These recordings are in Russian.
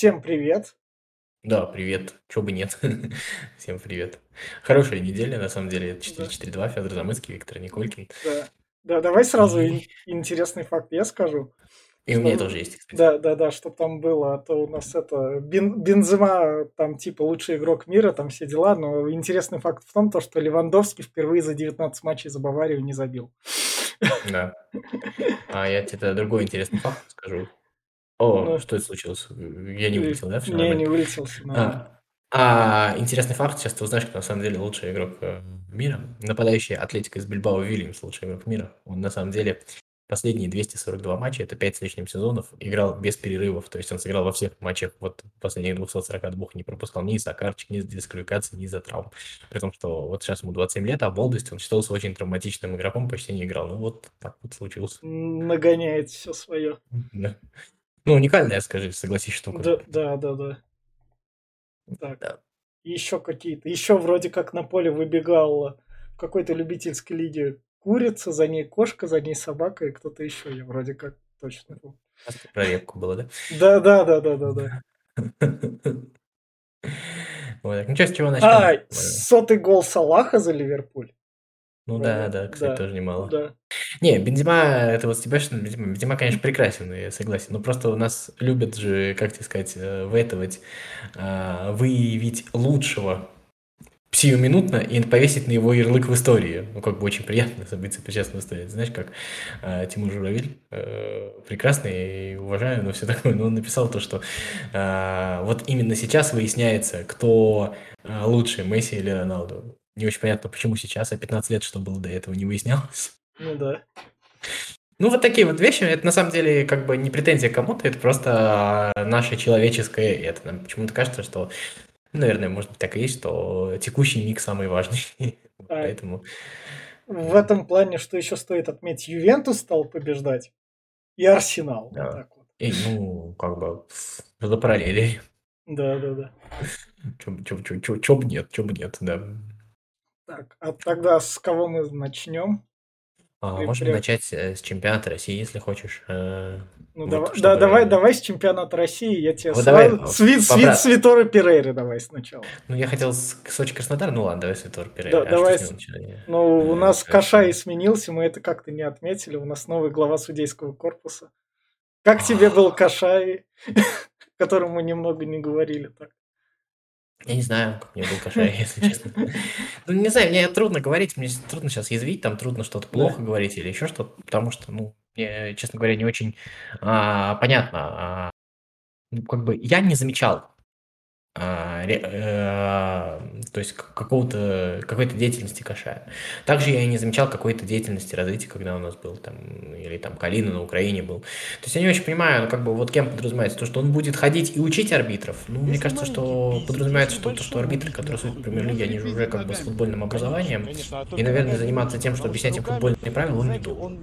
Всем привет. Да, привет. Чё бы нет. Всем привет. Хорошая неделя, на самом деле. Да. 4-4-2, Федор Замыцкий, Виктор Николькин. Да. Да, давай сразу И, интересный факт я скажу. и у меня тоже есть, кстати. да, да, да, что там было, а то у нас это Бен- Бензема там типа лучший игрок мира, там все дела, но интересный факт в том, то, что Левандовский впервые за 19 матчей за Баварию не забил. Да. А я тебе другой интересный факт скажу. О, Ну, что это случилось? Я не и- вылетел, да? Все не, нормально? не вылетел. А, а, интересный факт, сейчас ты узнаешь, кто на самом деле лучший игрок э, мира. Нападающий Атлетика из Бильбао Вильямс, лучший игрок мира. Он на самом деле последние 242 матча, это 5 с лишним сезонов, играл без перерывов. То есть он сыграл во всех матчах вот последних 242 не пропускал ни из-за карточек, ни из-за дисквалификации, ни из-за травм. При том, что вот сейчас ему 27 лет, а в молодости он считался очень травматичным игроком, почти не играл. Ну вот так вот случилось. Нагоняет все свое. Да. Ну, уникальная, скажи, согласись, штука. Да, да, да, да. Так. Да. Еще какие-то. Еще вроде как на поле выбегал в какой-то любительской лиге курица, за ней кошка, за ней собака и кто-то еще. Я вроде как точно помню. Про репку было, да? Да, да, да, да, да, да. Вот. Ну, что, с чего начнем? А, Э, сотый гол Салаха за Ливерпуль. Ну да, да, кстати, Да, тоже немало. да. Не, Бензима, это вот тебя, что Бензима, Бензима, конечно, прекрасен, я согласен. Но просто у нас любят же, как тебе сказать, э, ветовать, а, выявить лучшего сиюминутно и повесить на его ярлык в истории. Ну, как бы очень приятно событие причастно стоять. Знаешь, как э, Тимур Журавель, э, прекрасный, и уважаю, но все такое, но он написал то, что э, вот именно сейчас выясняется, кто лучше, Месси или Роналду. Не очень понятно, почему сейчас, а 15 лет, что было до этого, не выяснялось. Ну да. Ну, вот такие вот вещи, это на самом деле как бы не претензия кому-то, это просто а, наше человеческое, это нам почему-то кажется, что, наверное, может быть так и есть, что текущий миг самый важный. Вот А, Поэтому, в этом плане, что еще стоит отметить, Ювентус стал побеждать и Арсенал. Вот да. так вот. И, ну, как бы, за параллели. Да, да, да. Чё бы нет, чё бы нет, да. Так, а тогда с кого мы начнем? А, При- Можем прям- начать э, с чемпионата России, если хочешь. э, Ну, Вот, давай, чтобы- да, давай, давай с чемпионата России. Я тебе Вот сразу... давай, Свит, по свит брат- Свиторы Перейры давай сначала. Ну, я хотел с Сочи Краснодар, ну ладно, давай Святор Да, Перейра. А что давай с? Ну, у Э, нас как- Кашай сменился, мы это как-то не отметили. У нас новый глава судейского корпуса. Как тебе был Кашай, которому мы немного не говорили так? Я не знаю, как мне был Кашай, если честно. Ну, не знаю, мне трудно говорить, мне трудно сейчас язвить, там трудно что-то плохо говорить или еще что-то, потому что, ну, мне, честно говоря, не очень а, понятно. а, ну, как бы я не замечал а, ре- э, то есть какого-то, какой-то деятельности Кашая. Также я и не замечал какой-то деятельности развития, когда у нас был там, или там Калина на Украине был. То есть я не очень понимаю, ну, как бы вот кем подразумевается, то, что он будет ходить и учить арбитров. Ну, мне кажется, что подразумевается, что, то, что арбитры, которые судят в премьер-лиге, они же уже как бы с футбольным образованием, и, наверное, заниматься тем, что объяснять им футбольные правила, он не должен.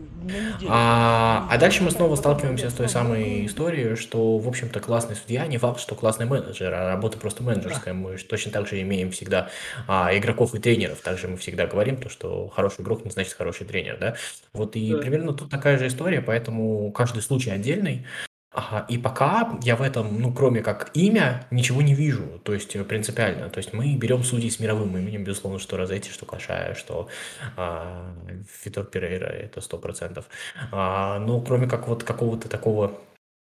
А, а дальше мы снова сталкиваемся с той самой историей, что, в общем-то, классный судья, не факт, что классный менеджер, а работа просто менеджерская. Мы точно так же имеем всегда а, игроков и тренеров. Также мы всегда говорим, то, что хороший игрок не значит хороший тренер, да? Вот и Да. примерно тут такая же история, поэтому каждый случай отдельный. Ага, и пока я в этом, ну, кроме как имя, ничего не вижу, то есть э, принципиально. То есть мы берем судей с мировым именем, безусловно, что Розетти, что Кашая, что а, Фитор Перейра, это сто процентов. А, но кроме как вот какого-то такого,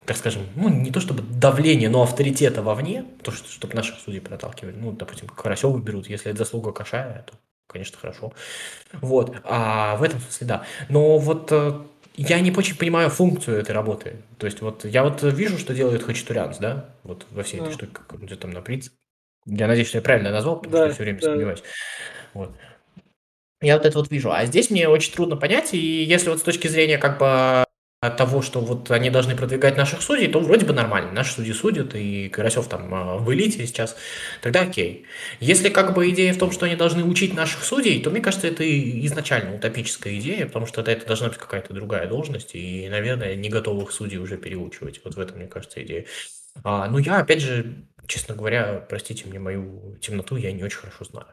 так скажем, ну, не то чтобы давления, но авторитета вовне, то, что, чтобы наших судей проталкивали. Ну, допустим, Карасева берут, если это заслуга Кашая, то, конечно, хорошо. Вот, а в этом смысле да. Но вот э, я не очень понимаю функцию этой работы. То есть вот я вот вижу, что делает Хачатурянс, да, вот во всей этой Да. штуке, как он идет там на принцип. Я надеюсь, что я правильно назвал, потому Да, что я все время да. сомневаюсь. Вот. Я вот это вот вижу. А здесь мне очень трудно понять, и если вот с точки зрения как бы от того, что вот они должны продвигать наших судей, то вроде бы нормально. Наши судьи судят, и Карасев там а, в элите сейчас, тогда окей. Если как бы идея в том, что они должны учить наших судей, то мне кажется, это изначально утопическая идея, потому что это должна быть какая-то другая должность, и, наверное, не готовых судей уже переучивать. Вот в этом, мне кажется, идея. А, ну, я, опять же, честно говоря, простите мне мою темноту, я не очень хорошо знаю.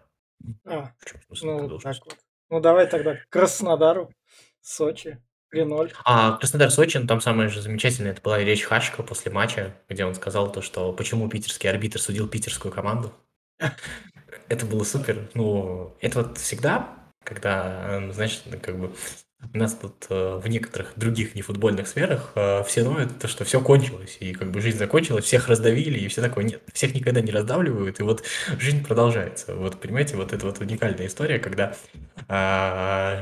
А, В чем смысл ну, так вот. Ну, давай тогда к Краснодару, Сочи. 3-0. А Краснодар-Сочи, ну, там самое же замечательное, это была речь Хашика после матча, где он сказал то, что почему питерский арбитр судил питерскую команду. Это было супер. Ну, это вот всегда, когда, знаешь, как бы у нас тут э, в некоторых других нефутбольных сферах э, все ноют то, что все кончилось, и как бы жизнь закончилась, всех раздавили, и все такое. Нет, всех никогда не раздавливают, и вот жизнь продолжается. Вот, понимаете, вот это вот уникальная история, когда а,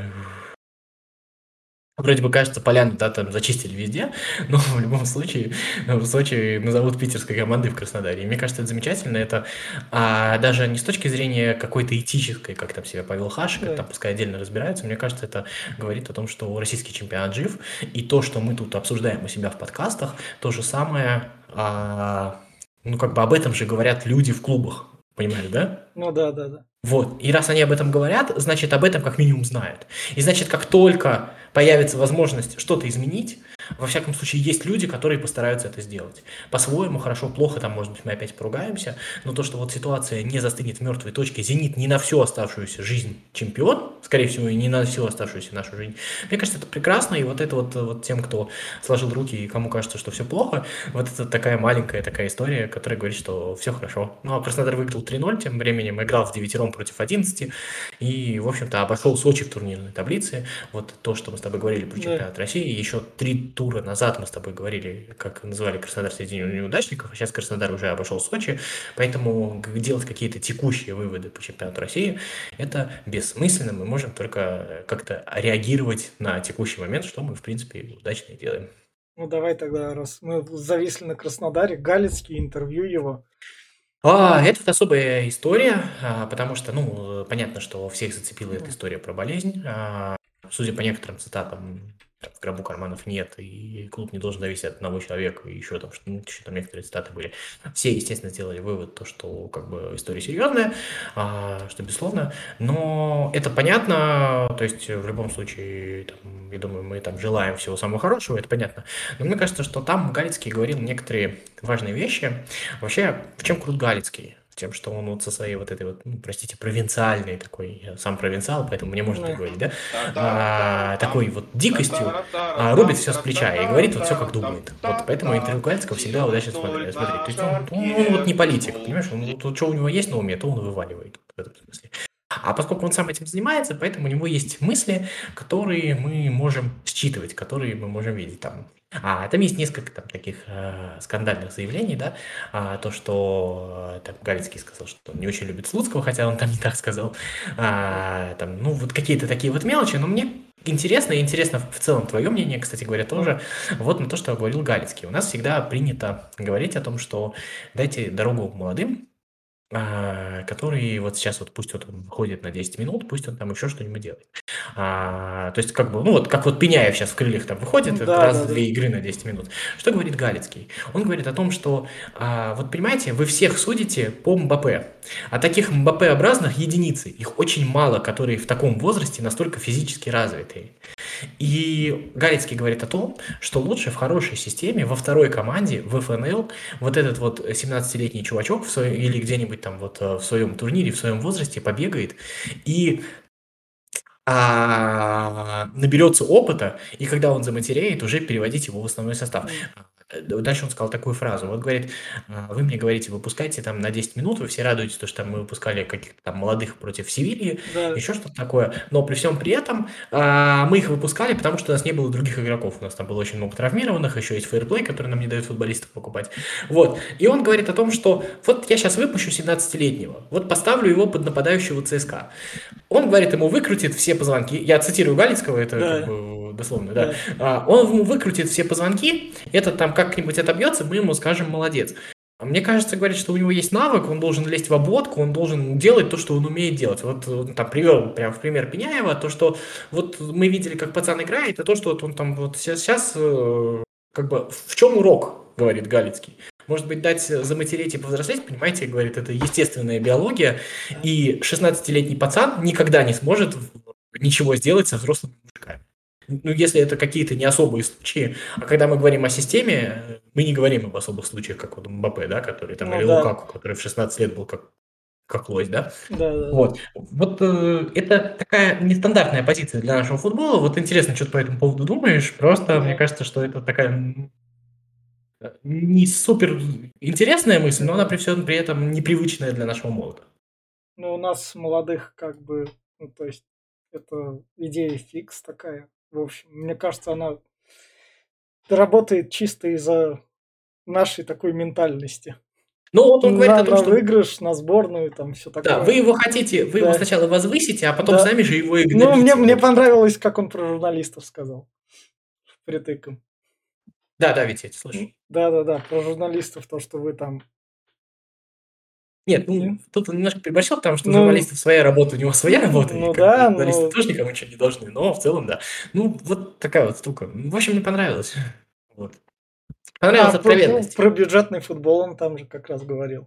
Вроде бы кажется, поляну, да, там зачистили везде, но в любом случае в Сочи назовут питерской командой в Краснодаре. И мне кажется, это замечательно. Это а, даже не с точки зрения какой-то этической, как там себя повел Хашик, да. там пускай отдельно разбираются. Мне кажется, это говорит о том, что российский чемпионат жив. И то, что мы тут обсуждаем у себя в подкастах, то же самое, а, ну как бы об этом же говорят люди в клубах. Понимаешь, да? Ну да, да, да. Вот. И раз они об этом говорят, значит, об этом как минимум знают. И значит, как только появится возможность что-то изменить, во всяком случае, есть люди, которые постараются это сделать. По-своему, хорошо, плохо, там, может быть, мы опять поругаемся, но то, что вот ситуация не застынет в мертвой точке, «Зенит» не на всю оставшуюся жизнь чемпион, скорее всего, и не на всю оставшуюся нашу жизнь, мне кажется, это прекрасно, и вот это вот, вот тем, кто сложил руки и кому кажется, что все плохо, вот это такая маленькая такая история, которая говорит, что все хорошо. Ну, а Краснодар выиграл 3-0, тем временем играл в девятером против 11, и, в общем-то, обошел Сочи в турнирной таблице. Вот то, что мы с тобой говорили про чемпионат да. России, еще три тура назад мы с тобой говорили, как называли Краснодар среди неудачников, а сейчас Краснодар уже обошел Сочи, поэтому делать какие-то текущие выводы по чемпионату России, это бессмысленно, мы можем только как-то реагировать на текущий момент, что мы, в принципе, удачно делаем. Ну, давай тогда, раз мы зависли на Краснодаре, Галицкий, интервью его. А, это особая история, а, потому что, ну, понятно, что всех зацепила эта история про болезнь. А, судя по некоторым цитатам, в гробу карманов нет, и клуб не должен зависеть от одного человека, и еще там, что, ну, еще там некоторые цитаты были. Все, естественно, сделали вывод, то, что как бы история серьезная, а, что безусловно, но это понятно, то есть в любом случае, там, я думаю, мы там желаем всего самого хорошего, это понятно. Но мне кажется, что там Галицкий говорил некоторые важные вещи. Вообще, в чем крут Галицкий? Тем, что он вот со своей вот этой вот, ну, простите, провинциальной такой, я сам провинциал, поэтому мне можно так говорить, да, а, такой вот дикостью а, рубит все с плеча и говорит вот все как думает. Вот поэтому интервью Галицкого всегда удачно смотреть. То есть он, он, он вот не политик, понимаешь, он, то, что у него есть на уме, то он вываливает в этом смысле. А поскольку он сам этим занимается, поэтому у него есть мысли, которые мы можем считывать, которые мы можем видеть. Там а там есть несколько там таких э, скандальных заявлений, да, а, то, что э, там Галицкий сказал, что он не очень любит Слуцкого, хотя он там не так сказал, а, там, ну, вот какие-то такие вот мелочи, но мне интересно, и интересно в целом твое мнение, кстати говоря, тоже, вот на то, что говорил Галицкий. У нас всегда принято говорить о том, что дайте дорогу молодым, а, который вот сейчас вот пусть вот он выходит на 10 минут, пусть он там еще что-нибудь делает. А, то есть как бы, ну вот как вот Пеняев сейчас в крыльях там выходит да, раз да, две да. игры на 10 минут. Что говорит Галицкий? Он говорит о том, что а, вот понимаете, вы всех судите по Мбаппе, а таких Мбаппе-образных единицы, их очень мало, которые в таком возрасте настолько физически развитые. И Галицкий говорит о том, что лучше в хорошей системе, во второй команде, в ФНЛ, вот этот вот 17-летний чувачок в своем, или где-нибудь там вот э, в своем турнире, в своем возрасте побегает и а, наберется опыта, и когда он заматереет, уже переводить его в основной состав. Э, дальше он сказал такую фразу. Вот говорит, «А, вы мне говорите, выпускайте там на 10 минут, вы все радуетесь, то, что там мы выпускали каких-то там молодых против Севильи, да. еще что-то такое. Но при всем при этом а, мы их выпускали, потому что у нас не было других игроков. У нас там было очень много травмированных, еще есть фейерплей, который нам не дает футболистов покупать. Вот. И он говорит о том, что вот я сейчас выпущу 17-летнего, вот поставлю его под нападающего ЦСКА. Он говорит, ему выкрутит все позвонки. Я цитирую Галицкого, это да. как бы дословно, да. да. А, он ему выкрутит все позвонки, этот там как-нибудь отобьется, мы ему скажем молодец. Мне кажется, говорит, что у него есть навык, он должен лезть в обводку, он должен делать то, что он умеет делать. Вот он там привел прям в пример Пеняева, то, что вот мы видели, как пацан играет, и то, что вот он там вот сейчас, сейчас э, как бы в чем урок, говорит Галицкий. Может быть, дать заматереть и повзрослеть, понимаете, говорит, это естественная биология, и 16-летний пацан никогда не сможет ничего сделать со взрослыми мужиками ну, если это какие-то не особые случаи, а когда мы говорим о системе, мы не говорим об особых случаях, как вот Мбаппе, да, который там, ну, или да. Лукаку, который в 16 лет был как как лось, да? Да, да. Вот. Вот э, это такая нестандартная позиция для нашего футбола. Вот интересно, что ты по этому поводу думаешь. Просто мне кажется, что это такая не супер интересная мысль, но она при всем при этом непривычная для нашего молода. Ну, у нас молодых как бы, ну, то есть, это идея фикс такая. В общем, мне кажется, она работает чисто из-за нашей такой ментальности. Ну, вот он говорит на, о том, на что выигрыш, на сборную, там все такое. да, вы его хотите, вы его Да. сначала возвысите, а потом Да. сами же его Ну, игнорируете. мне, мне понравилось, как он про журналистов сказал. Притыком. Да, да, ведь я тебя слышу. Да-да-да, про журналистов, то, что вы там... Нет, ну, тут он немножко переборщил, потому что Ну, журналистов своя работа, у него своя работа, ну и как да, журналисты но- тоже никому ничего не должны, но в целом, да. Ну, вот такая вот штука. В общем, мне понравилось. Вот. Понравилась А, про, откровенность. про бюджетный футбол он там же как раз говорил.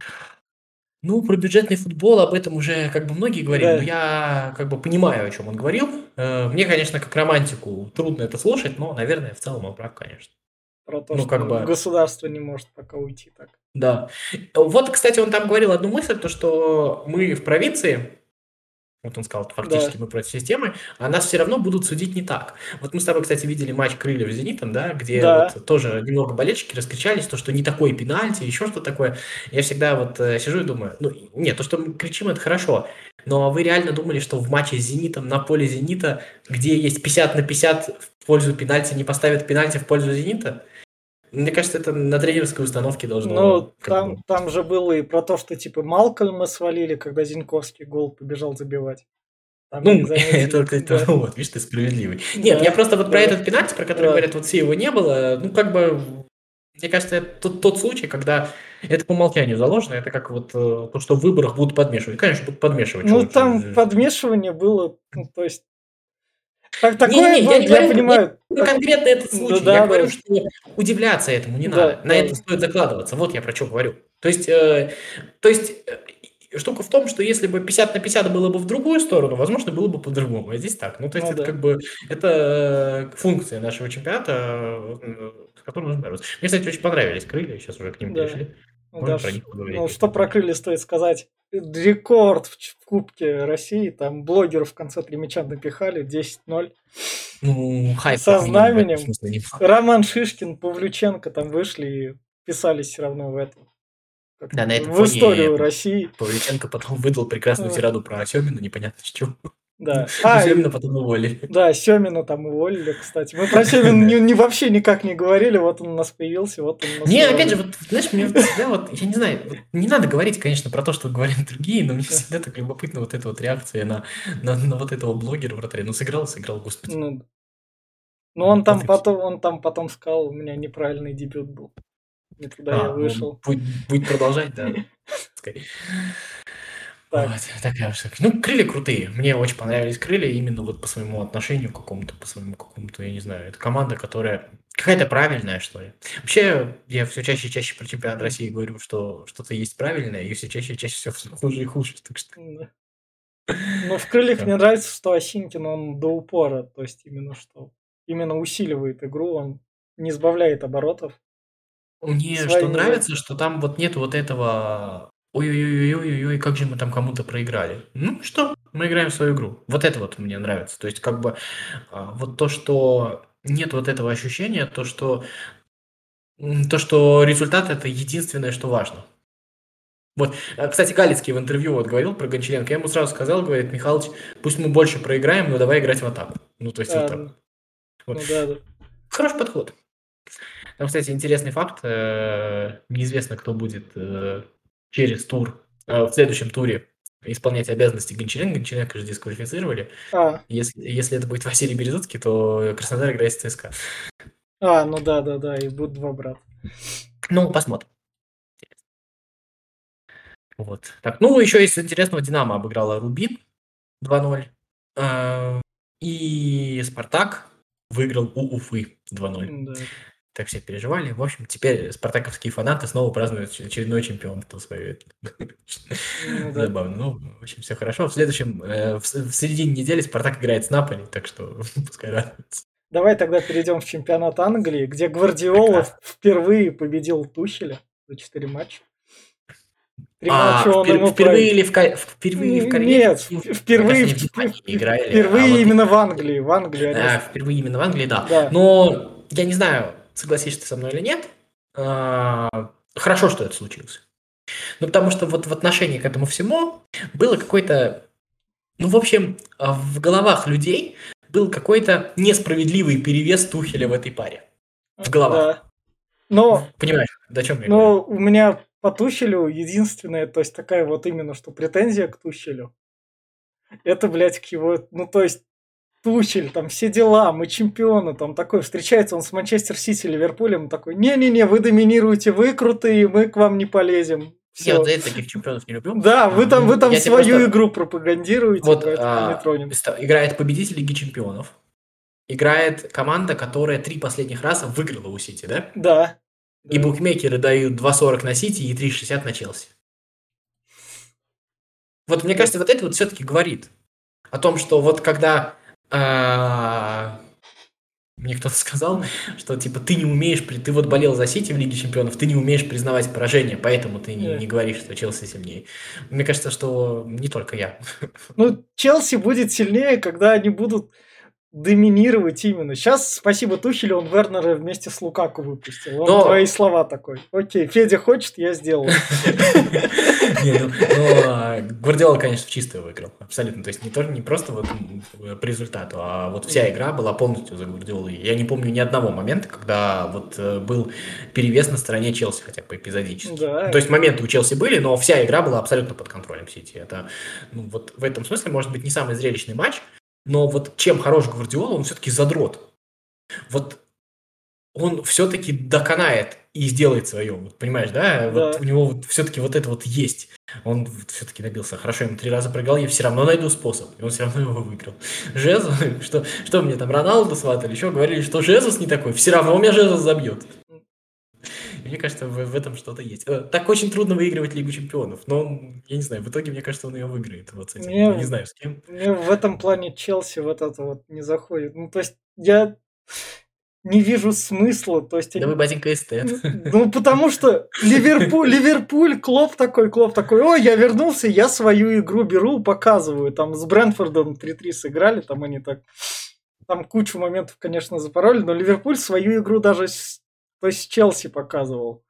Ну, про бюджетный футбол об этом уже как бы многие говорили, Да. но я как бы понимаю, о чем он говорил. Э, Мне, конечно, как романтику трудно это слушать, но, наверное, в целом он прав, конечно. Про то, Ну, что как бы- государство не может пока уйти так. Да. Вот, кстати, он там говорил одну мысль, то, что мы в провинции, вот он сказал, фактически мы против системы, а нас все равно будут судить не так. Вот мы с тобой, кстати, видели матч Крыльев с Зенитом, да, где Да. вот тоже немного болельщики раскричались, то, что не такой пенальти, еще что такое. Я всегда вот э, сижу и думаю, ну, нет, то, что мы кричим, это хорошо, но вы реально думали, что в матче с Зенитом на поле Зенита, где есть 50 на 50 в пользу пенальти, не поставят пенальти в пользу Зенита? Мне кажется, это на тренерской установке должно... Ну, там, бы- там же было и про то, что типа Малкольма свалили, когда Зиньковский гол побежал забивать. Там Ну, заметили, это, это, да. вот, видишь, ты справедливый. Нет, Да, я просто вот про да. этот пенальти, про который Да. говорят, вот все его не было, ну, как бы, мне кажется, это тот, тот случай, когда это по умолчанию заложено, это как вот э, то, что в выборах будут подмешивать. Конечно, будут подмешивать. Ну, там подмешивание было, ну, то есть... Так, такое, Не-не-не, я было, не я, говорю- понимаю. Ну, так- конкретно этот Да, случай. да, я да. говорю, что удивляться этому не Да, надо. На да. это стоит закладываться. Вот я про что говорю. То есть, э, то есть э, штука в том, что если бы 50 на 50 было бы в другую сторону, возможно, было бы по-другому. А здесь так. Ну, то есть, Ну это да. как бы это э, функция нашего чемпионата, э, с которой нужно бороться. Мне, кстати, очень понравились крылья. Сейчас уже к ним Да. перешли. Ну, да, про ш- них поговорить. ну, что про крылья стоит сказать? Рекорд в, Кубке России. Там блогеров в конце три мяча напихали. 10-0. Ну, хайп. Со знаменем. Роман Шишкин, Павлюченко там вышли и писались все равно в этом. Да, на этом в историю России. Павлюченко потом выдал прекрасную тираду про Семина, непонятно с чего. Да. А, Семина потом уволили. да, Семина там уволили, кстати. Мы про Семина не, не- вообще никак не говорили, вот он у нас появился, вот он у нас Не, уволили. опять же, вот, знаешь, мне всегда вот, я не знаю, вот не надо говорить, конечно, про то, что говорят другие, но мне всегда так любопытно вот эта вот реакция на, на, на вот этого блогера вратаря. Ну, сыграл, сыграл, господи. Ну, ну, он там потом, он там потом сказал, у меня неправильный дебют был. Не туда я А, ну, вышел. будет, будет продолжать, да. Так. Вот, такая штука. Ну, крылья крутые. Мне очень понравились крылья именно вот по своему отношению к какому-то, по своему какому-то, я не знаю, это команда, которая какая-то правильная, что ли. Вообще, я все чаще и чаще про чемпионат России говорю, что что-то есть правильное, и все чаще и чаще все хуже и хуже. Так что Да. Ну, в крыльях мне нравится, что Осинкин, он до упора, то есть именно что, именно усиливает игру, он не сбавляет оборотов. Мне что нравится, что там вот нет вот этого ой-ой-ой-ой-ой, как же мы там кому-то проиграли. Ну что, мы играем в свою игру. Вот это вот мне нравится. То есть как бы а, вот то, что нет вот этого ощущения, то, что то, что результат это единственное, что важно. Вот, А, кстати, Галицкий в интервью вот говорил про Гончаренко. Я ему сразу сказал, говорит, Михалыч, пусть мы больше проиграем, но давай играть в атаку. Ну, то есть вот А, так. ну, Вот. ну да, да. Хороший подход. Там, кстати, интересный факт. э, Неизвестно, кто будет э, через тур, э, в следующем туре исполнять обязанности Гончаренко. Гончаренко же дисквалифицировали. А, Если, если это будет Василий Березуцкий, то Краснодар играет с ЦСКА. а, ну да, да, да, и будут два брата. Ну, посмотрим. Вот. Так, ну, еще из интересного Динамо обыграла Рубин 2-0. э, И Спартак выиграл у Уфы 2-0. Да. Так все переживали. В общем, теперь спартаковские фанаты снова празднуют очередной чемпионство свое. Ну да. Забавно. Ну, в общем, все хорошо. В следующем, э, в, в середине недели Спартак играет с Наполи, так что пускай радуются. Давай тогда перейдем в чемпионат Англии, где Гвардиола Прекрасно. впервые победил Тухеля за 4 матча. А, впер- впервые или в, впервые в карьере? Нет, впервые, в играли, впервые а вот- именно в Англии. В Англии Да, впервые именно в Англии, да. Да. Но я не знаю, согласишься ты со мной или нет. а, Хорошо, что это случилось. Ну, потому что вот в отношении к этому всему было какой-то... Ну, в общем, а, в головах людей был какой-то несправедливый перевес Тухеля в этой паре. В головах. Да. Но, Понимаешь, до чем я говорю? но у меня по Тухелю единственная, то есть такая вот именно, что претензия к Тухелю. Это, блядь, к его... Ну, то есть Тухель, там все дела, мы чемпионы, там такой, встречается он с Манчестер Сити, Ливерпулем, такой, не-не-не, вы доминируете, вы крутые, мы к вам не полезем. Я Всё. вот за это таких чемпионов не люблю. Да, вы там, вы там Я свою просто- игру пропагандируете, Вот а, играет победитель Лиги Чемпионов. Играет команда, которая три последних раза выиграла у Сити, да? Да. И Да. букмекеры дают 2.40 на Сити и 3.60 на Челси. Вот мне кажется, вот это вот все-таки говорит о том, что вот когда мне кто-то сказал, что типа ты не умеешь, ты вот болел за Сити в Лиге Чемпионов, ты не умеешь признавать поражение, поэтому ты не, не говоришь, что Челси сильнее. Мне кажется, что не только я. Ну, Челси будет сильнее, когда они будут доминировать именно. Сейчас, спасибо Тухелю, он Вернера вместе с Лукаку выпустил. Он Но- твои слова такой. Окей, Федя хочет, я сделаю. Ну, ну, а, Гвардиола, конечно, в чистую выиграл. Абсолютно. То есть не, только, не просто вот по результату, а вот вся игра была полностью за Гвардиолой. Я не помню ни одного момента, когда вот э, был перевес на стороне Челси, хотя бы эпизодически. То есть моменты у Челси были, но вся игра была абсолютно под контролем Сити. Это, ну, вот в этом смысле, может быть, не самый зрелищный матч, но вот чем хорош Гвардиола, он все-таки задрот. Вот он все-таки доконает и сделает свое, вот, понимаешь, да? Вот Да. у него вот все-таки вот это вот есть. Он все-таки добился. Хорошо, ему три раза проиграл, я все равно найду способ. И он все равно его выиграл. Жезус, что, что мне там Роналду сватали, еще говорили, что Жезус не такой, все равно у меня Жезус забьет. Мне кажется, в, в этом что-то есть. Э, Так очень трудно выигрывать Лигу Чемпионов, но он, я не знаю, в итоге, мне кажется, он ее выиграет вот с этим. Мне- Я не знаю, с кем. Мне в этом плане Челси вот это вот не заходит. Ну, то есть я не вижу смысла. То есть Да вы, батенька, эстет. Ну, потому что Ливерпуль, Ливерпуль, Клоп такой, Клоп такой, ой, я вернулся, я свою игру беру, показываю. Там с Брэнфордом 3-3 сыграли, там они так... Там кучу моментов, конечно, запороли, но Ливерпуль свою игру даже с, то есть Челси показывал.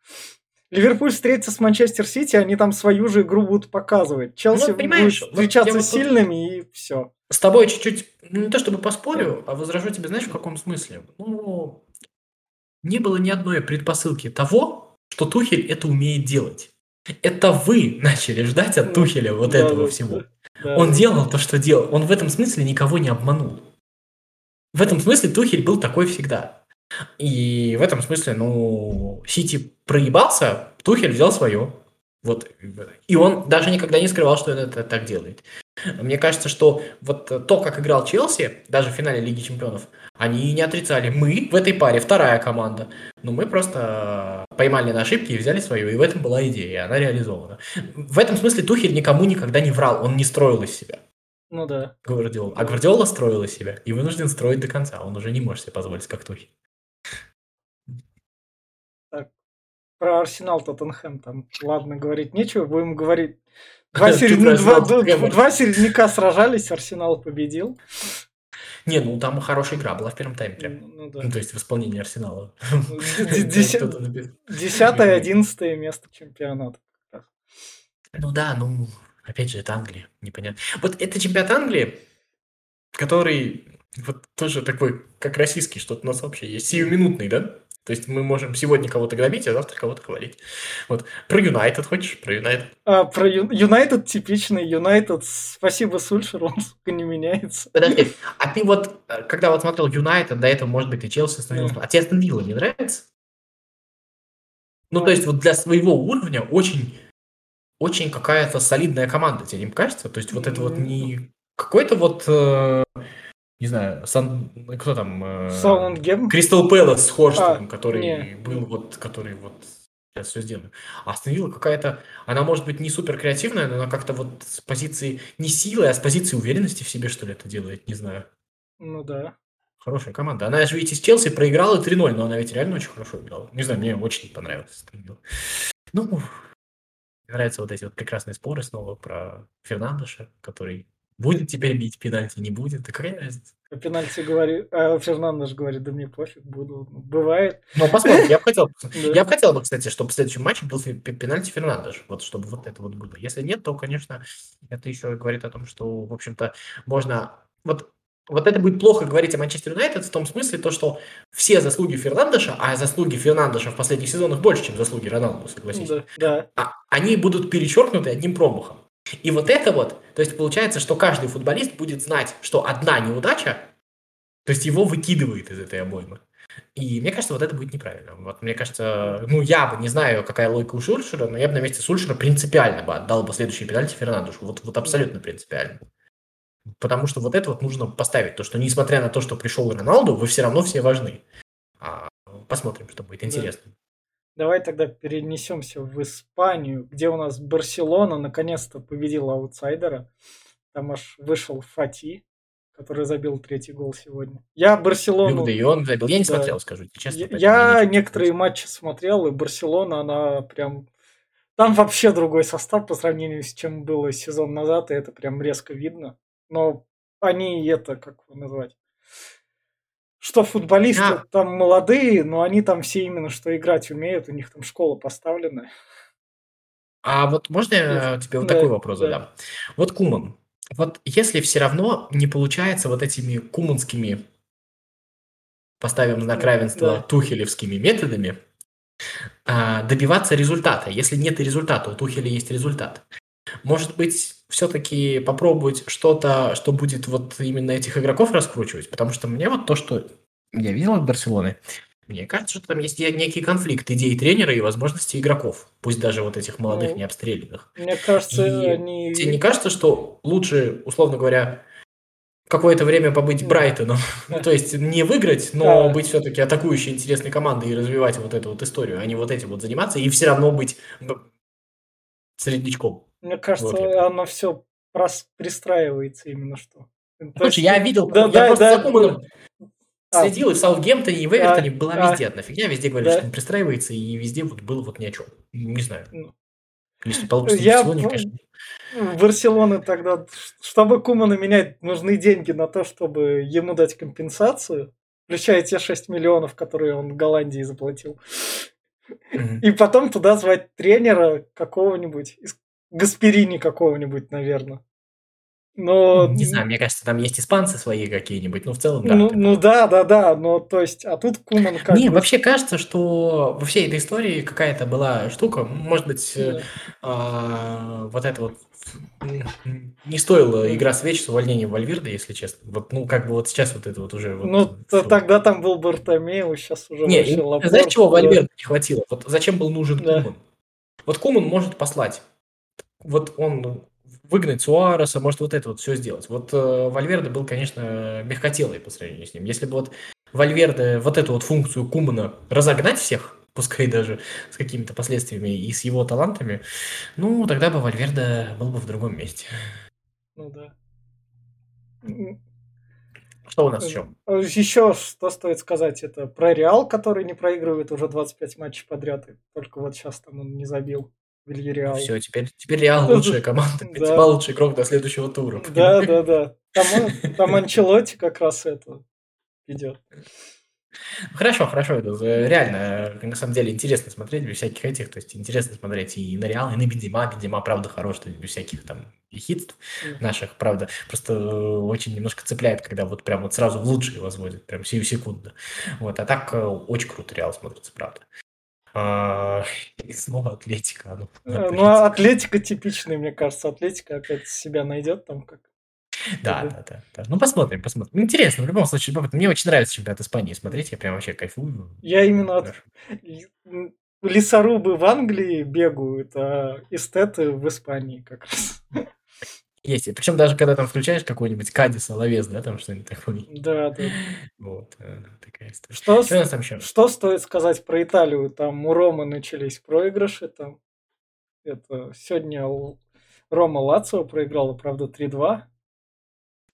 Ливерпуль встретится с Манчестер Сити, они там свою же игру будут показывать. Челси Ну, будет вот встречаться вот сильными и все. С тобой чуть-чуть, ну не то чтобы поспорю, а возражу тебе, знаешь, в каком смысле? Ну, не было ни одной предпосылки того, что Тухель это умеет делать. Это вы начали ждать от Ну, Тухеля вот да, этого да, всего. да. Он делал то, что делал. Он в этом смысле никого не обманул. В этом смысле Тухель был такой всегда. И в этом смысле, ну, Сити проебался, Тухель взял свое. Вот. И он даже никогда не скрывал, что это так делает. Мне кажется, что вот то, как играл Челси, даже в финале Лиги Чемпионов, они не отрицали. Мы в этой паре вторая команда. Но мы просто поймали на ошибки и взяли свою. И в этом была идея, и она реализована. В этом смысле Тухель никому никогда не врал, он не строил из себя. Ну да. Гвардиола. А Гвардиола строил из себя и вынужден строить до конца. Он уже не может себе позволить, как Тухель. Про Арсенал Тоттенхэм там, ладно, говорить нечего, будем говорить. Два, Ты серед- про два- два- середняка сражались, Арсенал победил. Не, ну там хорошая игра была в первом тайме. прям. Ну да. Ну, то есть в исполнении Арсенала. Ну. Десятое, одиннадцатое место чемпионата. Ну да, ну, опять же, это Англия, непонятно. Вот это чемпионат Англии, который вот тоже такой, как российский, что-то у нас вообще есть, сиюминутный, да? То есть мы можем сегодня кого-то гнобить, а завтра кого-то хвалить. Вот. Про Юнайтед хочешь? Про Юнайтед. А про Юнайтед типичный. Юнайтед, спасибо Сульшеру, он сука, не меняется. Подожди, а ты вот, э, когда вот смотрел Юнайтед, до этого, может быть, и Челси становился, а тебе Астон Вилла не нравится? Ну, то есть вот для своего уровня очень, очень какая-то солидная команда, тебе не кажется? То есть вот это вот не какой-то вот, э, не знаю, Сан... кто там? э, Саундгем. Кристал Пэлас с Хорстом, А, который не. был вот, который вот сейчас все сделаю. А Астон Вилла какая-то, она может быть не супер креативная, но она как-то вот с позиции не силы, а с позиции уверенности в себе, что ли, это делает, не знаю. Ну да. Хорошая команда. Она же ведь из Челси проиграла 3-0, но она ведь реально очень хорошо играла. Не знаю, мне очень понравилось. Ну, Мне нравятся вот эти вот прекрасные споры снова про Фернандеша, который будет теперь бить пенальти, не будет. Да какая разница? А пенальти говорит, а Фернандеш говорит, да мне пофиг, буду. Ну, бывает. Ну, посмотрим, я бы хотел, я бы хотел бы, кстати, чтобы в следующем матче был пенальти Фернандеш, вот чтобы вот это вот было. Если нет, то, конечно, это еще говорит о том, что, в общем-то, можно... Вот вот это будет плохо говорить о Манчестер Юнайтед в том смысле, то, что все заслуги Фернандеша, а заслуги Фернандеша в последних сезонах больше, чем заслуги Роналду, согласись, да, да. А, они будут перечеркнуты одним промахом. И вот это вот, то есть получается, что каждый футболист будет знать, что одна неудача, то есть его выкидывает из этой обоймы. И мне кажется, вот это будет неправильно. Вот мне кажется, ну я бы не знаю, какая логика у Сульшера, но я бы на месте Сульшера принципиально бы отдал бы следующий пенальти Фернандушу. Вот, вот абсолютно принципиально. Потому что вот это вот нужно поставить, то, что несмотря на то, что пришел Роналду, вы все равно все важны. А, посмотрим, что будет интересно. Да. Давай тогда перенесемся в Испанию, где у нас Барселона наконец-то победила аутсайдера. Там аж вышел Фати, который забил третий гол сегодня. Я Барселону... Да и он забил. Я не да. смотрел, скажу честно. Я, я некоторые матчи смотрел, и Барселона, она прям... Там вообще другой состав по сравнению с чем было сезон назад, и это прям резко видно но они это, как его назвать, что футболисты а. там молодые, но они там все именно что играть умеют, у них там школа поставлена. А вот можно я тебе вот да, такой вопрос да. задам? Вот Куман, вот если все равно не получается вот этими куманскими, поставим на равенство, да. тухелевскими методами, а, добиваться результата. Если нет результата, у Тухеля есть результат. Может быть, все-таки попробовать что-то, что будет вот именно этих игроков раскручивать? Потому что мне вот то, что я видел от Барселоны, мне кажется, что там есть некий конфликт идей тренера и возможностей игроков, пусть даже вот этих молодых, ну, необстрелянных. Мне кажется, и они... Тебе не кажется, что лучше, условно говоря, какое-то время побыть Брайтоном. Ну, то есть не выиграть, но быть все-таки атакующей интересной командой и развивать вот эту вот историю, а не вот этим вот заниматься и все равно быть среднячком. Мне кажется, вот оно все прос- пристраивается именно что. Слушай, я видел, да, я да, просто да, за а. следил и в Саутгемптоне, и в Эвертоне а, была везде а, одна фигня, везде говорят, да. что он пристраивается, и везде вот было вот ни о чем. Не знаю. Ну. Если получится я... в Барселоне, конечно. В Барселоне тогда, чтобы Кумана менять, нужны деньги на то, чтобы ему дать компенсацию, включая те 6 миллионов, которые он в Голландии заплатил. Mm-hmm. И потом туда звать тренера какого-нибудь из Гасперини какого-нибудь, наверное. Но... Не знаю, мне кажется, там есть испанцы свои какие-нибудь, но в целом, да. Ну, ну да, да, да, но то есть, а тут Куман как Не, бы... вообще кажется, что во всей этой истории какая-то была штука, может быть, да. а, вот это вот не стоила игра свеч с увольнением Вальверда, если честно. Вот, ну, как бы вот сейчас вот это вот уже... Вот, ну, то, тогда там был Бартомеу, сейчас уже не, Знаешь, чего Вальверда не хватило? Вот зачем был нужен да. Куман? Вот Куман может послать вот он выгнать Суареса, может вот это вот все сделать. Вот э, Вальверде был, конечно, мягкотелый по сравнению с ним. Если бы вот Вальверде вот эту вот функцию Кумана разогнать всех, пускай даже с какими-то последствиями и с его талантами, ну, тогда бы Вальверде был бы в другом месте. Ну да. Что у нас еще? Э, еще что стоит сказать, это про Реал, который не проигрывает уже 25 матчей подряд, и только вот сейчас там он не забил. Вильяреал. Все, теперь, теперь Реал лучшая команда, да. лучший игрок до следующего тура. Да, да, да. Там, там Анчелотти как раз это идет. Хорошо, хорошо, это реально, на самом деле, интересно смотреть без всяких этих, то есть интересно смотреть и на Реал, и на Бензима, Бензима, правда, хорош, то есть без всяких там хитств наших, правда, просто очень немножко цепляет, когда вот прям вот сразу в лучшие возводят, прям сию секунду, вот, а так э, очень круто Реал смотрится, правда. А, и снова Атлетика. Ну, э, ну а Атлетика типичная, мне кажется. Атлетика опять себя найдет там как. Да, да, да, да. Ну, посмотрим, посмотрим. Интересно, в любом случае, мне очень нравится чемпионат Испании смотреть, я прям вообще кайфую. Я именно от... лесорубы в Англии бегают, а эстеты в Испании как раз. Есть. Причем даже когда там включаешь какой-нибудь Кадис, Ловес, да, там что-нибудь такое. Да, да. Вот, э, такая история. Что, что, нас там еще? что стоит сказать про Италию? Там у Ромы начались проигрыши. Там это сегодня Рома Лацио проиграла, правда, 3-2.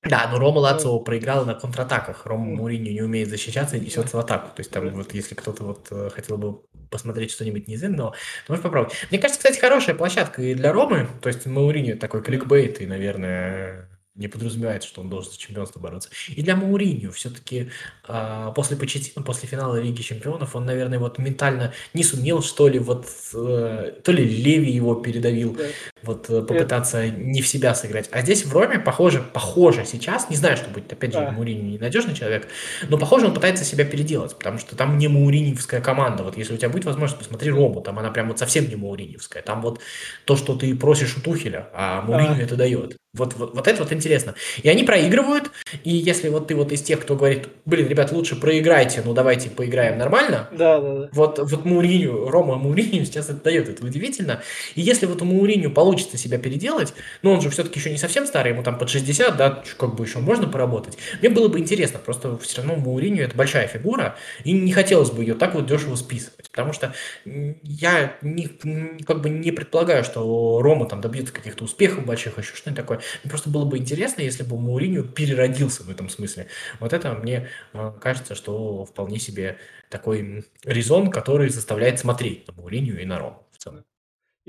Да, но Рома Лацио проиграла на контратаках. Рома Муриньо не умеет защищаться и несется в атаку. То есть там вот если кто-то вот э, хотел бы посмотреть что-нибудь неизведанного, то можешь попробовать. Мне кажется, кстати, хорошая площадка и для Ромы, то есть Мауриньо такой кликбейт, и, наверное, не подразумевает, что он должен за чемпионство бороться. И для Мауриньо все-таки э, после Почетина, после финала Лиги Чемпионов, он, наверное, вот ментально не сумел, что ли, вот э, то ли Леви его передавил, да. Вот э, попытаться Это... не в себя сыграть. А здесь в Роме, похоже, похоже сейчас, не знаю, что будет, опять же, да. Мауриньо ненадежный человек, но, похоже, он пытается себя переделать, потому что там не Мауриньевская команда. Вот если у тебя будет возможность, посмотри Рому, там она прям вот совсем не Мауриньевская. Там вот то, что ты просишь у Тухеля, а Мауриньо а. это дает. Вот, вот, вот это вот интересно. И они проигрывают, и если вот ты вот из тех, кто говорит, блин, ребят, лучше проиграйте, ну давайте поиграем нормально. Да, да, да. Вот, вот Мауриню, Рома Мауриню сейчас это дает, это удивительно. И если вот у Мауриню получится себя переделать, ну он же все-таки еще не совсем старый, ему там под 60, да, как бы еще можно поработать. Мне было бы интересно, просто все равно Мауриню это большая фигура, и не хотелось бы ее так вот дешево списывать, потому что я не, как бы не предполагаю, что Рома там добьется каких-то успехов больших, еще что-нибудь такое. Мне просто было бы интересно, если бы Мауриню переродился в этом смысле. Вот это мне э, кажется, что вполне себе такой резон, который заставляет смотреть на Мауриню и на Ром в целом.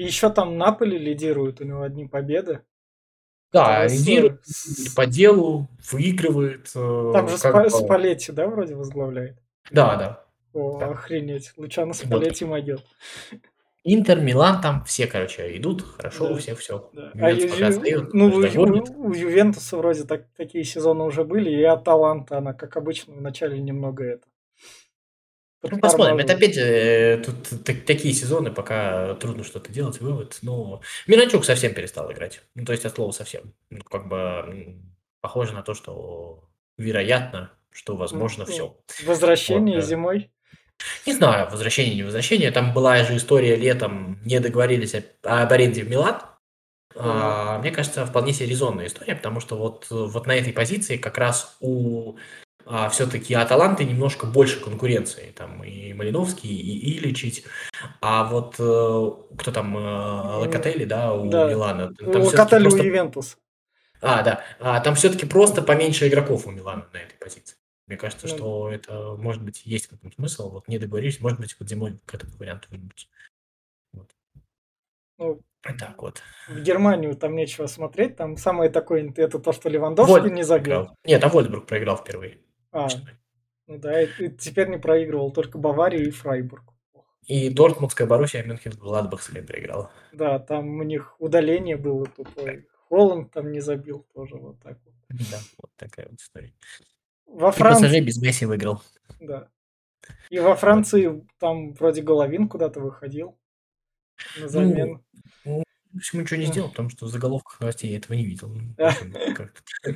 И еще там Наполи лидирует, у него одни победы. Да, лидирует по делу, выигрывает. Э, там же Спа-. Спалетти, да, вроде возглавляет? Да, да. О, да. охренеть. Лучано Спалетти вот. могет. Интер, Милан, там все, короче, идут, хорошо, да. у всех все. Да. А ю, стоит, ну, у, у Ювентуса вроде так, такие сезоны уже были, и Аталанта, она, как обычно, вначале немного это. Ну, посмотрим. Это опять э, тут такие сезоны, пока трудно что-то делать, вывод. Ну, Миранчук совсем перестал играть. Ну, то есть, от слова совсем. Ну, как бы похоже на то, что вероятно, что возможно ну, все. Возвращение вот, зимой. Не знаю, возвращение, не возвращение. Там была же история летом, не договорились об аренде в Милан. А, мне кажется, вполне себе резонная история, потому что вот, вот на этой позиции как раз у а, все-таки Аталанты немножко больше конкуренции. Там и Малиновский, и Иличить. А вот э, кто там, э, Локотели, да, у да. Милана. Там Локотели просто... у Ювентус. А, да. А, там все-таки просто поменьше игроков у Милана на этой позиции. Мне кажется, ну, что это, может быть, есть какой-то смысл. Вот не договорились, может быть, вот зимой к этому варианту вернуться. Вот. Ну, так вот. В Германию там нечего смотреть. Там самое такое, это то, что Левандовский Воль... не забил. Нет, там Вольсбург проиграл впервые. А, ну да, и, и теперь не проигрывал только Бавария и Фрайбург. И Дортмундская Боруссия Мюнхен Гладбахская проиграла. Да, там у них удаление было тупое. Холланд там не забил тоже вот так вот. Да, вот такая вот история. Во Франции... Без Месси выиграл. Да. И во Франции там вроде Головин куда-то выходил на замену. Ну, общем, ничего не сделал, потому что в заголовках новостей я этого не видел. Ну,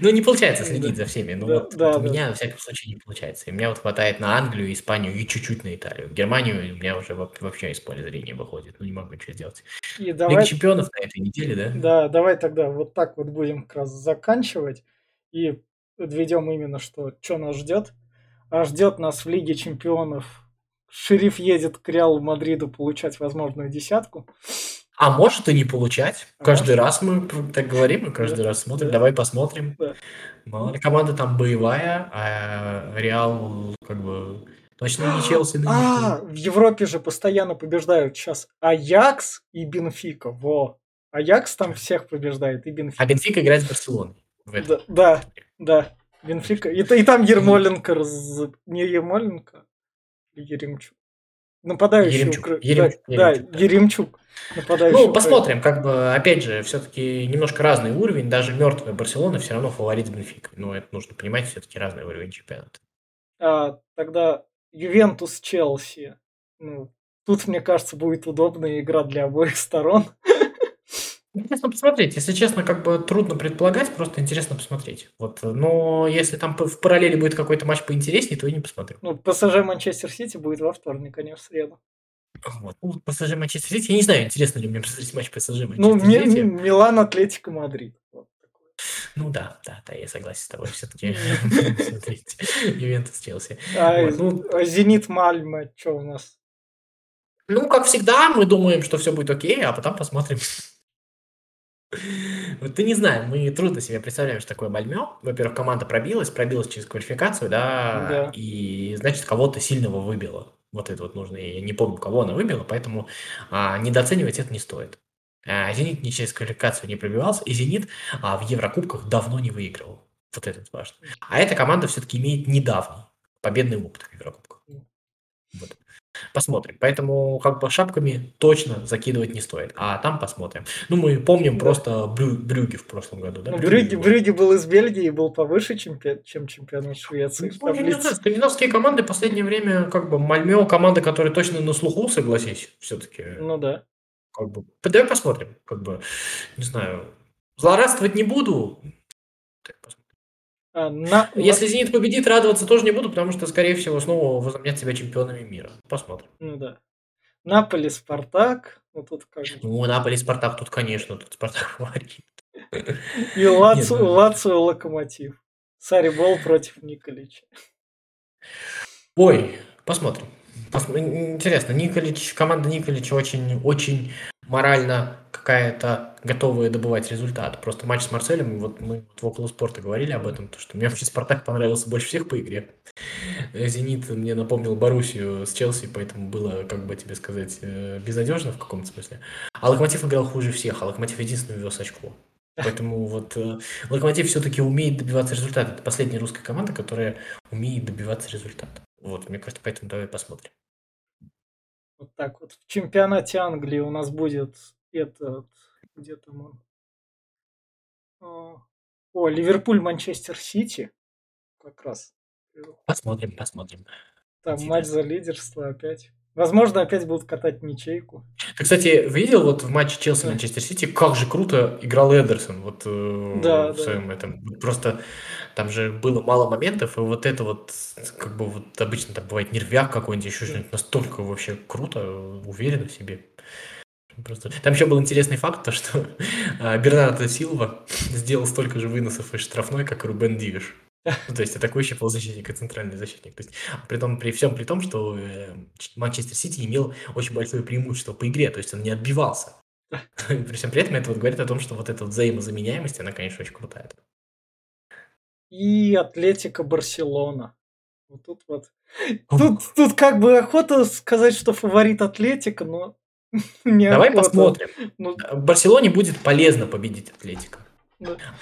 ну не получается следить за всеми. Ну, вот у меня, во всяком случае, не получается. И меня вот хватает на Англию, Испанию и чуть-чуть на Италию. Германию у меня уже вообще из поля зрения выходит. Ну, не могу ничего сделать. Лига чемпионов на этой неделе, да? Да, давай тогда вот так вот будем как раз заканчивать. И подведем именно, что, что нас ждет. А ждет нас в Лиге Чемпионов. Шериф едет к Реалу Мадриду получать возможную десятку. А может и не получать. А каждый может. раз мы так говорим, и каждый да. раз смотрим. Да. Давай посмотрим. Да. Ли, команда там боевая, а Реал как бы точно не Челси. А, в Европе же постоянно побеждают сейчас Аякс и Бенфика. Во. Аякс там всех побеждает, и Бенфика. А Бенфика играет с Барселоной. Да, да, да. Бенфика. И, и там Ермоленко, раз... не Ермоленко, Еремчук. Нападающий Еремчук. Укра... Еремчук. Да, Еремчук, да, Еремчук. Нападающий ну, посмотрим, как бы, опять же, все-таки немножко разный уровень. Даже мертвая Барселона все равно фаворит с Бенфикой. Но это нужно понимать, все-таки разный уровень чемпионата. А, тогда Ювентус Челси. Ну, тут, мне кажется, будет удобная игра для обоих сторон. Интересно посмотреть. Если честно, как бы трудно предполагать, просто интересно посмотреть. Вот. Но если там в параллели будет какой-то матч поинтереснее, то и не посмотрю. Ну, ПСЖ Манчестер Сити будет во вторник, а не в среду. Вот. Ну, ПСЖ Манчестер Сити, я не знаю, интересно ли мне посмотреть матч ПСЖ Манчестер Ну, Сити. Милан Атлетико Мадрид. Ну да, да, да, я согласен с тобой. Все-таки смотрите, Ювентус Челси. Ну, а Зенит Мальма, что у нас? Ну, как всегда, мы думаем, что все будет окей, а потом посмотрим. Вот ты не знаю, мы трудно себе представляем, что такое Мальмё. Во-первых, команда пробилась, пробилась через квалификацию, да, да. и значит, кого-то сильного выбило. Вот это вот нужно. Я не помню, кого она выбила, поэтому а, недооценивать это не стоит. А, Зенит не через квалификацию не пробивался, и Зенит а, в Еврокубках давно не выигрывал. Вот это важно. А эта команда все-таки имеет недавний победный опыт в Еврокубках. Вот. Посмотрим. Поэтому как бы шапками точно закидывать не стоит. А там посмотрим. Ну, мы помним да. просто Брю, Брюги в прошлом году. Да? Ну, Брюги, Брюги был из Бельгии и был повыше, чемпион, чем чемпионат Швеции. Ну, не знаю, скандинавские команды в последнее время, как бы, Мальмео команда, которая точно на слуху, согласись, все-таки. Ну да. Как бы, давай посмотрим. Как бы, не знаю, злорадствовать не буду. Так, посмотрим. На... Если «Зенит» победит, радоваться тоже не буду, потому что, скорее всего, снова возомнят себя чемпионами мира. Посмотрим. Ну да. Наполи, Спартак. Ну тут как Ну, Наполи, Спартак, тут, конечно, тут Спартак фаворит. И Лацио, Лацио Локомотив. Сарибол против Николича. Ой, посмотрим. Интересно, Николич, команда Николича очень, очень морально какая-то готовая добывать результат. Просто матч с Марселем, вот мы в около спорта говорили об этом, то что мне вообще Спартак понравился больше всех по игре. Зенит мне напомнил Боруссию с Челси, поэтому было, как бы тебе сказать, э, безнадежно в каком-то смысле. А Локомотив играл хуже всех, а Локомотив единственный вез очко. Поэтому вот э, Локомотив все-таки умеет добиваться результата. Это последняя русская команда, которая умеет добиваться результата. Вот, мне кажется, поэтому давай посмотрим. Вот так вот. В чемпионате Англии у нас будет этот... Где там он? А, о, Ливерпуль, Манчестер Сити. Как раз. Посмотрим, посмотрим. Там Интересно. матч за лидерство опять. Возможно, опять будут катать ничейку. Ты, кстати, видел вот в матче Челси Манчестер Сити, как же круто играл Эдерсон вот э, да, в своем да. этом. Просто там же было мало моментов, и вот это вот, как бы вот обычно там бывает нервяк какой-нибудь, еще что-нибудь настолько вообще круто, уверенно в себе. Просто... Там еще был интересный факт, то что а, Бернардо Силва сделал столько же выносов из штрафной, как и Рубен Дивиш. Ну, то есть атакующий полузащитник и центральный защитник. То есть, при, том, при всем при том, что э, Манчестер Сити имел очень большое преимущество по игре, то есть он не отбивался. При всем при этом это вот говорит о том, что вот эта вот взаимозаменяемость, она, конечно, очень крутая. И Атлетика Барселона. Вот тут вот. Тут, тут как бы охота сказать, что фаворит Атлетика, но Давай посмотрим. Ну... Барселоне будет полезно победить Атлетика.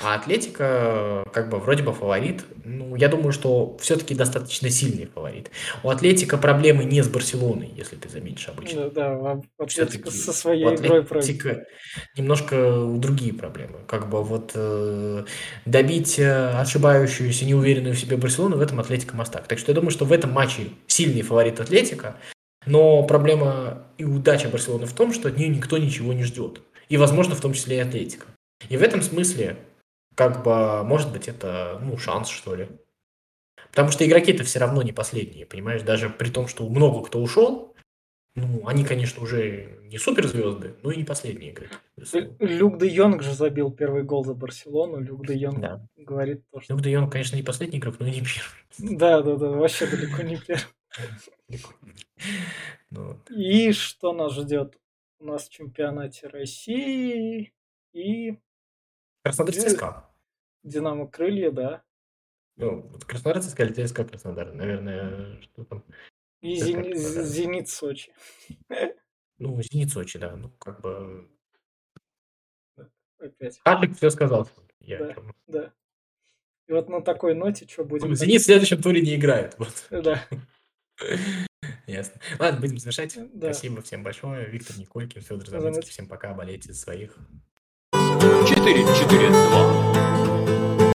А Атлетика, как бы, вроде бы фаворит. Ну, я думаю, что все-таки достаточно сильный фаворит. У Атлетика проблемы не с Барселоной, если ты заметишь обычно. Да, да Атлетика со своей у игрой Атлетика немножко другие проблемы. Как бы вот э, добить э, ошибающуюся, неуверенную в себе Барселону в этом Атлетика мастак. Так что я думаю, что в этом матче сильный фаворит Атлетика, но проблема и удача Барселоны в том, что от нее никто ничего не ждет. И, возможно, в том числе и Атлетика. И в этом смысле, как бы, может быть, это, ну, шанс, что ли. Потому что игроки-то все равно не последние, понимаешь? Даже при том, что много кто ушел, ну, они, конечно, уже не суперзвезды, но и не последние игроки. Люк де Йонг же забил первый гол за Барселону. Люк де Йонг да. говорит то, что... Люк де Йонг, конечно, не последний игрок, но и не первый. Да, да, да, вообще далеко не первый. Ну и что нас ждет? У нас в чемпионате России и Краснодар ЦСКА. Динамо Крылья, да. Ну, Краснодар ЦСКА или ЦСКА Краснодар, наверное, что там. И Зени... Зенит Сочи. Ну, Зенит Сочи, да. Ну, как бы. Опять. Атлик все сказал. Я да, да. И вот на такой ноте что будем... Зенит в следующем туре не играет. Вот. Да. Ясно. Ладно, будем завершать. Да. Спасибо всем большое. Виктор Николькин, Федор Замыцкий. Всем пока. Болейте за своих. 4-4-2.